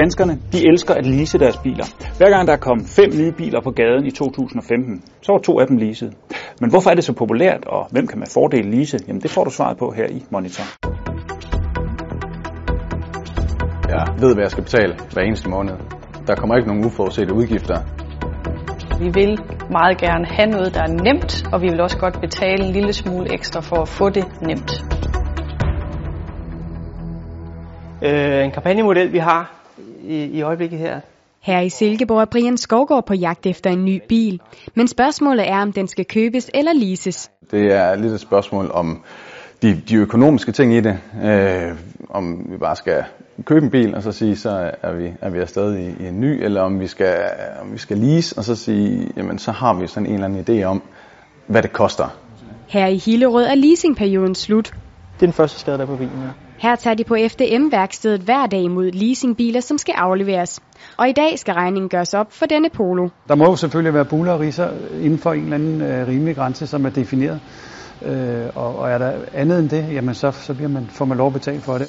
Danskerne, de elsker at lease deres biler. Hver gang der kom fem nye biler på gaden i 2015, så var to af dem leaset. Men hvorfor er det så populært, og hvem kan med fordel lease? Jamen det får du svaret på her i Monitor. Jeg ved, hvad jeg skal betale hver eneste måned. Der kommer ikke nogen uforudsete udgifter. Vi vil meget gerne have noget, der er nemt, og vi vil også godt betale en lille smule ekstra for at få det nemt. Øh, en kampagnemodel, vi har i, i øjeblikket her. Her i Silkeborg er Brian Skovgaard på jagt efter en ny bil. Men spørgsmålet er, om den skal købes eller leases. Det er lidt et spørgsmål om de, de økonomiske ting i det. Øh, om vi bare skal købe en bil og så sige, så er vi, er vi afsted i, i en ny, eller om vi, skal, om vi skal lease og så sige, jamen så har vi sådan en eller anden idé om, hvad det koster. Her i Hillerød er leasingperioden slut. Det er den første skade, der er på bilen. Ja. Her tager de på FDM-værkstedet hver dag imod leasingbiler, som skal afleveres. Og i dag skal regningen gøres op for denne polo. Der må jo selvfølgelig være buler og riser inden for en eller anden øh, rimelig grænse, som er defineret. Øh, og, og er der andet end det, jamen så, så bliver man, får man lov at betale for det.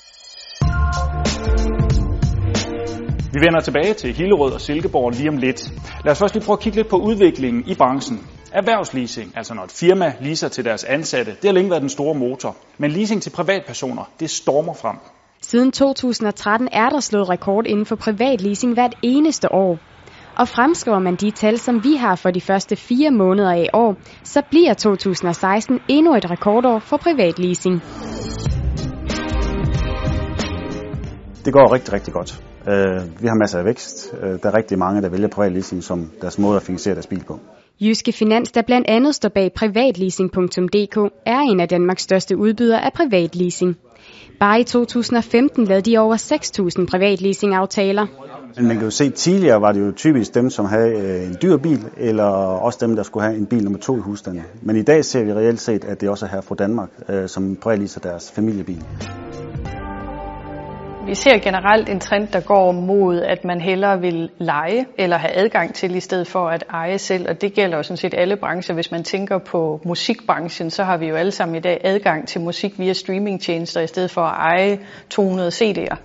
Vi vender tilbage til Hillerød og Silkeborg lige om lidt. Lad os først lige prøve at kigge lidt på udviklingen i branchen. Erhvervsleasing, altså når et firma leaser til deres ansatte, det har længe været den store motor. Men leasing til privatpersoner, det stormer frem. Siden 2013 er der slået rekord inden for privat leasing hvert eneste år. Og fremskriver man de tal, som vi har for de første fire måneder af år, så bliver 2016 endnu et rekordår for privat leasing. Det går rigtig, rigtig godt. Uh, vi har masser af vækst. Uh, der er rigtig mange, der vælger privat leasing som deres måde at finansiere deres bil på. Jyske Finans, der blandt andet står bag privatleasing.dk, er en af Danmarks største udbydere af privatleasing. Bare i 2015 lavede de over 6.000 privatleasing-aftaler. Men man kan jo se, at tidligere var det jo typisk dem, som havde øh, en dyr bil, eller også dem, der skulle have en bil nummer to i husstanden. Men i dag ser vi reelt set, at det også er her fra Danmark, øh, som privatleaser deres familiebil. Vi ser generelt en trend, der går mod, at man hellere vil lege eller have adgang til, i stedet for at eje selv. Og det gælder jo sådan set alle brancher. Hvis man tænker på musikbranchen, så har vi jo alle sammen i dag adgang til musik via streamingtjenester, i stedet for at eje 200 CD'er.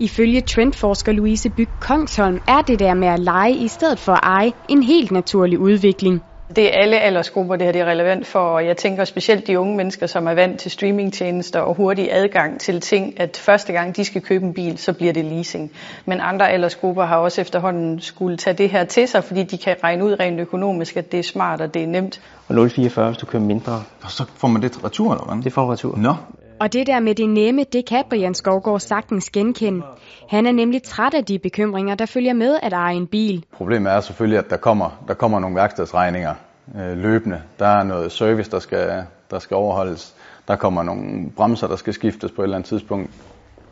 Ifølge trendforsker Louise Byg Kongsholm er det der med at lege i stedet for at eje en helt naturlig udvikling. Det er alle aldersgrupper, det her det er relevant for, og jeg tænker specielt de unge mennesker, som er vant til streamingtjenester og hurtig adgang til ting, at første gang de skal købe en bil, så bliver det leasing. Men andre aldersgrupper har også efterhånden skulle tage det her til sig, fordi de kan regne ud rent økonomisk, at det er smart og det er nemt. Og 0,44, hvis du køber mindre. Og så får man det retur, eller hvad? Det får retur. Nå. Og det der med det nemme, det kan Brian Skovgaard sagtens genkende. Han er nemlig træt af de bekymringer, der følger med at eje en bil. Problemet er selvfølgelig, at der kommer, der kommer nogle værkstedsregninger øh, løbende. Der er noget service, der skal, der skal overholdes. Der kommer nogle bremser, der skal skiftes på et eller andet tidspunkt.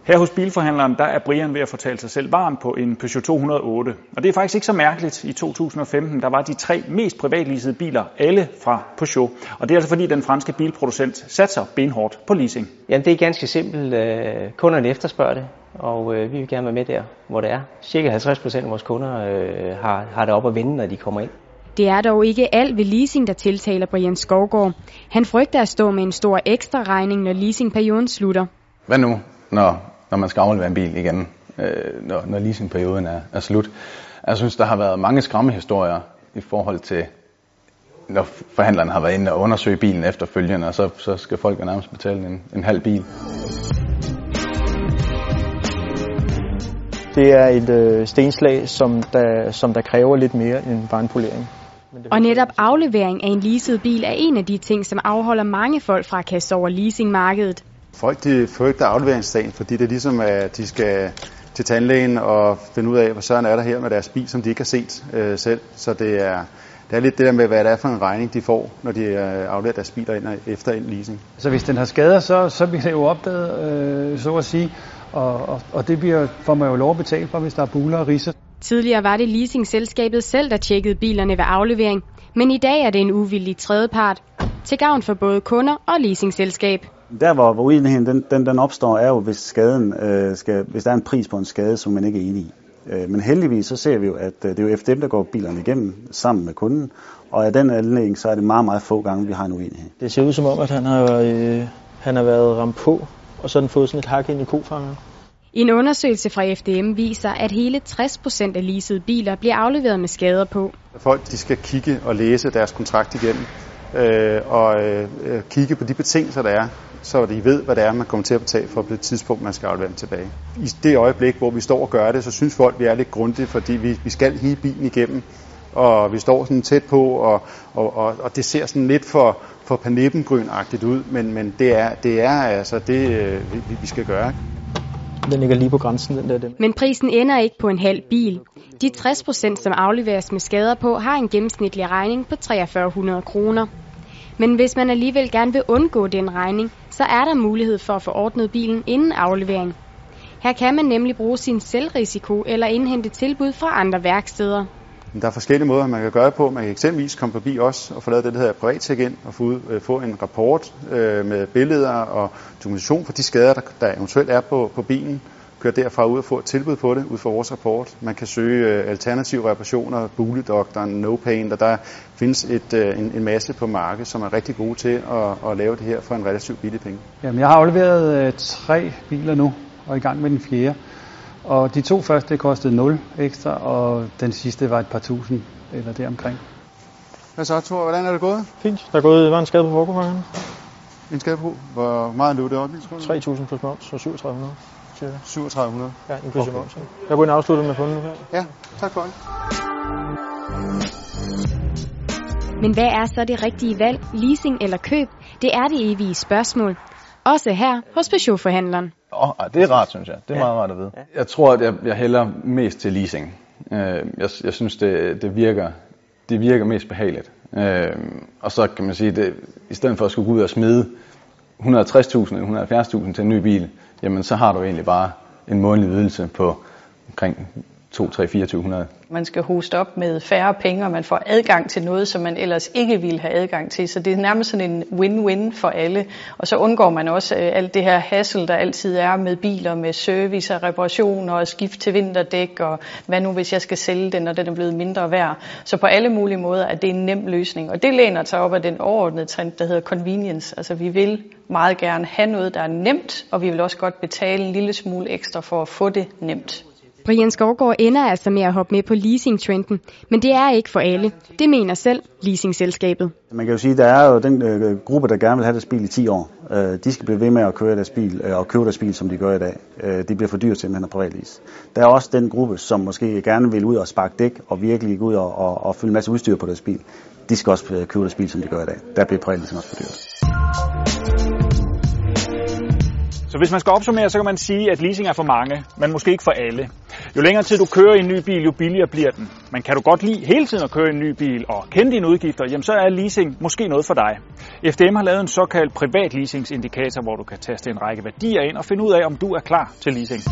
Her hos bilforhandleren, der er Brian ved at fortælle sig selv varm på en Peugeot 208. Og det er faktisk ikke så mærkeligt. I 2015, der var de tre mest privatleasede biler, alle fra Peugeot. Og det er altså fordi, den franske bilproducent satser benhårdt på leasing. Jamen det er ganske simpelt. Kunderne efterspørger det, og vi vil gerne være med der, hvor det er. Cirka 50 procent af vores kunder har, har det op at vinde, når de kommer ind. Det er dog ikke alt ved leasing, der tiltaler Brian Skovgaard. Han frygter at stå med en stor ekstra regning, når leasingperioden slutter. Hvad nu, når, når man skal aflevere en bil igen, øh, når, når leasingperioden er, er slut? Jeg synes, der har været mange skræmmehistorier i forhold til, når forhandleren har været inde og undersøge bilen efterfølgende, og så, så skal folk nærmest betale en, en halv bil. Det er et øh, stenslag, som der, som der kræver lidt mere end bare en polering. Og netop aflevering af en leaset bil er en af de ting, som afholder mange folk fra at kaste over leasingmarkedet. Folk de frygter afleveringsdagen, fordi det ligesom er, at de skal til tandlægen og finde ud af, hvad søren er der her med deres bil, som de ikke har set øh, selv. Så det er, det er lidt det der med, hvad det er for en regning, de får, når de øh, afleverer deres biler ind efter en leasing. Så hvis den har skader, så, så bliver det jo opdaget, øh, så at sige. Og, og, og det bliver, får man jo lov at betale for, hvis der er buler og riser. Tidligere var det leasingselskabet selv, der tjekkede bilerne ved aflevering, men i dag er det en uvillig tredjepart, til gavn for både kunder og leasingselskab. Der hvor, hvor uenigheden den, den, den opstår, er jo, hvis, skaden, øh, skal, hvis der er en pris på en skade, som man ikke er enig i. Øh, men heldigvis så ser vi jo, at øh, det er jo FDM, der går bilerne igennem sammen med kunden, og af den anledning, så er det meget, meget få gange, vi har en uenighed. Det ser ud som om, at han har, øh, han har været ramt på, og så har den fået sådan et hak ind i kofangeren. En undersøgelse fra FDM viser, at hele 60% af leasede biler bliver afleveret med skader på. Folk de skal kigge og læse deres kontrakt igennem øh, og øh, kigge på de betingelser, der er, så de ved, hvad det er, man kommer til at betale for på det tidspunkt, man skal aflevere tilbage. I det øjeblik, hvor vi står og gør det, så synes folk, vi er lidt grundige, fordi vi, vi skal hele bilen igennem, og vi står sådan tæt på, og, og, og, og det ser sådan lidt for, for panippengrønagtigt ud, men, men det, er, det er altså det, øh, vi, vi skal gøre. Den ligger lige på grænsen, den der. Den. Men prisen ender ikke på en halv bil. De 60 procent, som afleveres med skader på, har en gennemsnitlig regning på 4300 kroner. Men hvis man alligevel gerne vil undgå den regning, så er der mulighed for at få ordnet bilen inden aflevering. Her kan man nemlig bruge sin selvrisiko eller indhente tilbud fra andre værksteder. Der er forskellige måder, man kan gøre det på. Man kan eksempelvis komme forbi os og få lavet det, der hedder privat ind og få, ud, øh, få en rapport øh, med billeder og dokumentation for de skader, der, der eventuelt er på, på bilen. Køre derfra ud og få et tilbud på det ud fra vores rapport. Man kan søge øh, alternative reparationer, Buledoktoren, No Pain, og der findes et, øh, en, en masse på markedet, som er rigtig gode til at, at lave det her for en relativt billig penge. Jamen, jeg har afleveret øh, tre biler nu og er i gang med den fjerde. Og de to første kostede 0 ekstra, og den sidste var et par tusind eller deromkring. Hvad så, Thor? Hvordan er det gået? Fint. Der er gået, var en skade på forgångeren. En skade på? Hvor meget løb det op? 3.000 plus moms, så 3700. Cirka. 3700? Ja, inklusive okay. moms. Jeg går ind og afslutter med fundet her. Ja, tak for det. Men hvad er så det rigtige valg, leasing eller køb? Det er det evige spørgsmål. Også her hos Peugeot-forhandleren. Åh, oh, det er rart, synes jeg. Det er ja. meget rart at vide. Jeg tror, at jeg, jeg hælder mest til leasing. Øh, jeg, jeg synes, det, det, virker, det virker mest behageligt. Øh, og så kan man sige, det, i stedet for at skulle gå ud og smide 160.000 eller 170.000 til en ny bil, jamen så har du egentlig bare en månedlig ydelse på omkring 2, 3, 2400. Man skal hoste op med færre penge, og man får adgang til noget, som man ellers ikke ville have adgang til. Så det er nærmest sådan en win-win for alle. Og så undgår man også øh, alt det her hassle, der altid er med biler, med service og reparationer og skift til vinterdæk, og hvad nu hvis jeg skal sælge den, og den er blevet mindre værd. Så på alle mulige måder er det en nem løsning. Og det læner sig op af den overordnede trend, der hedder convenience. Altså vi vil meget gerne have noget, der er nemt, og vi vil også godt betale en lille smule ekstra for at få det nemt. Brian Skovgaard ender altså med at hoppe med på leasing-trenden, men det er ikke for alle. Det mener selv leasingselskabet. Man kan jo sige, der er jo den øh, gruppe, der gerne vil have deres bil i 10 år. Øh, de skal blive ved med at køre deres bil øh, og købe deres bil, som de gør i dag. Øh, det bliver for dyrt simpelthen at privatlease. Der er også den gruppe, som måske gerne vil ud og sparke dæk og virkelig gå ud og, og, og fylde en masse udstyr på deres bil. De skal også øh, købe deres bil, som de gør i dag. Der bliver privatleasing også for dyrt. Så hvis man skal opsummere, så kan man sige, at leasing er for mange, men måske ikke for alle. Jo længere tid du kører i en ny bil, jo billigere bliver den. Men kan du godt lide hele tiden at køre i en ny bil og kende dine udgifter, jamen så er leasing måske noget for dig. FDM har lavet en såkaldt privat leasingsindikator, hvor du kan taste en række værdier ind og finde ud af, om du er klar til leasing.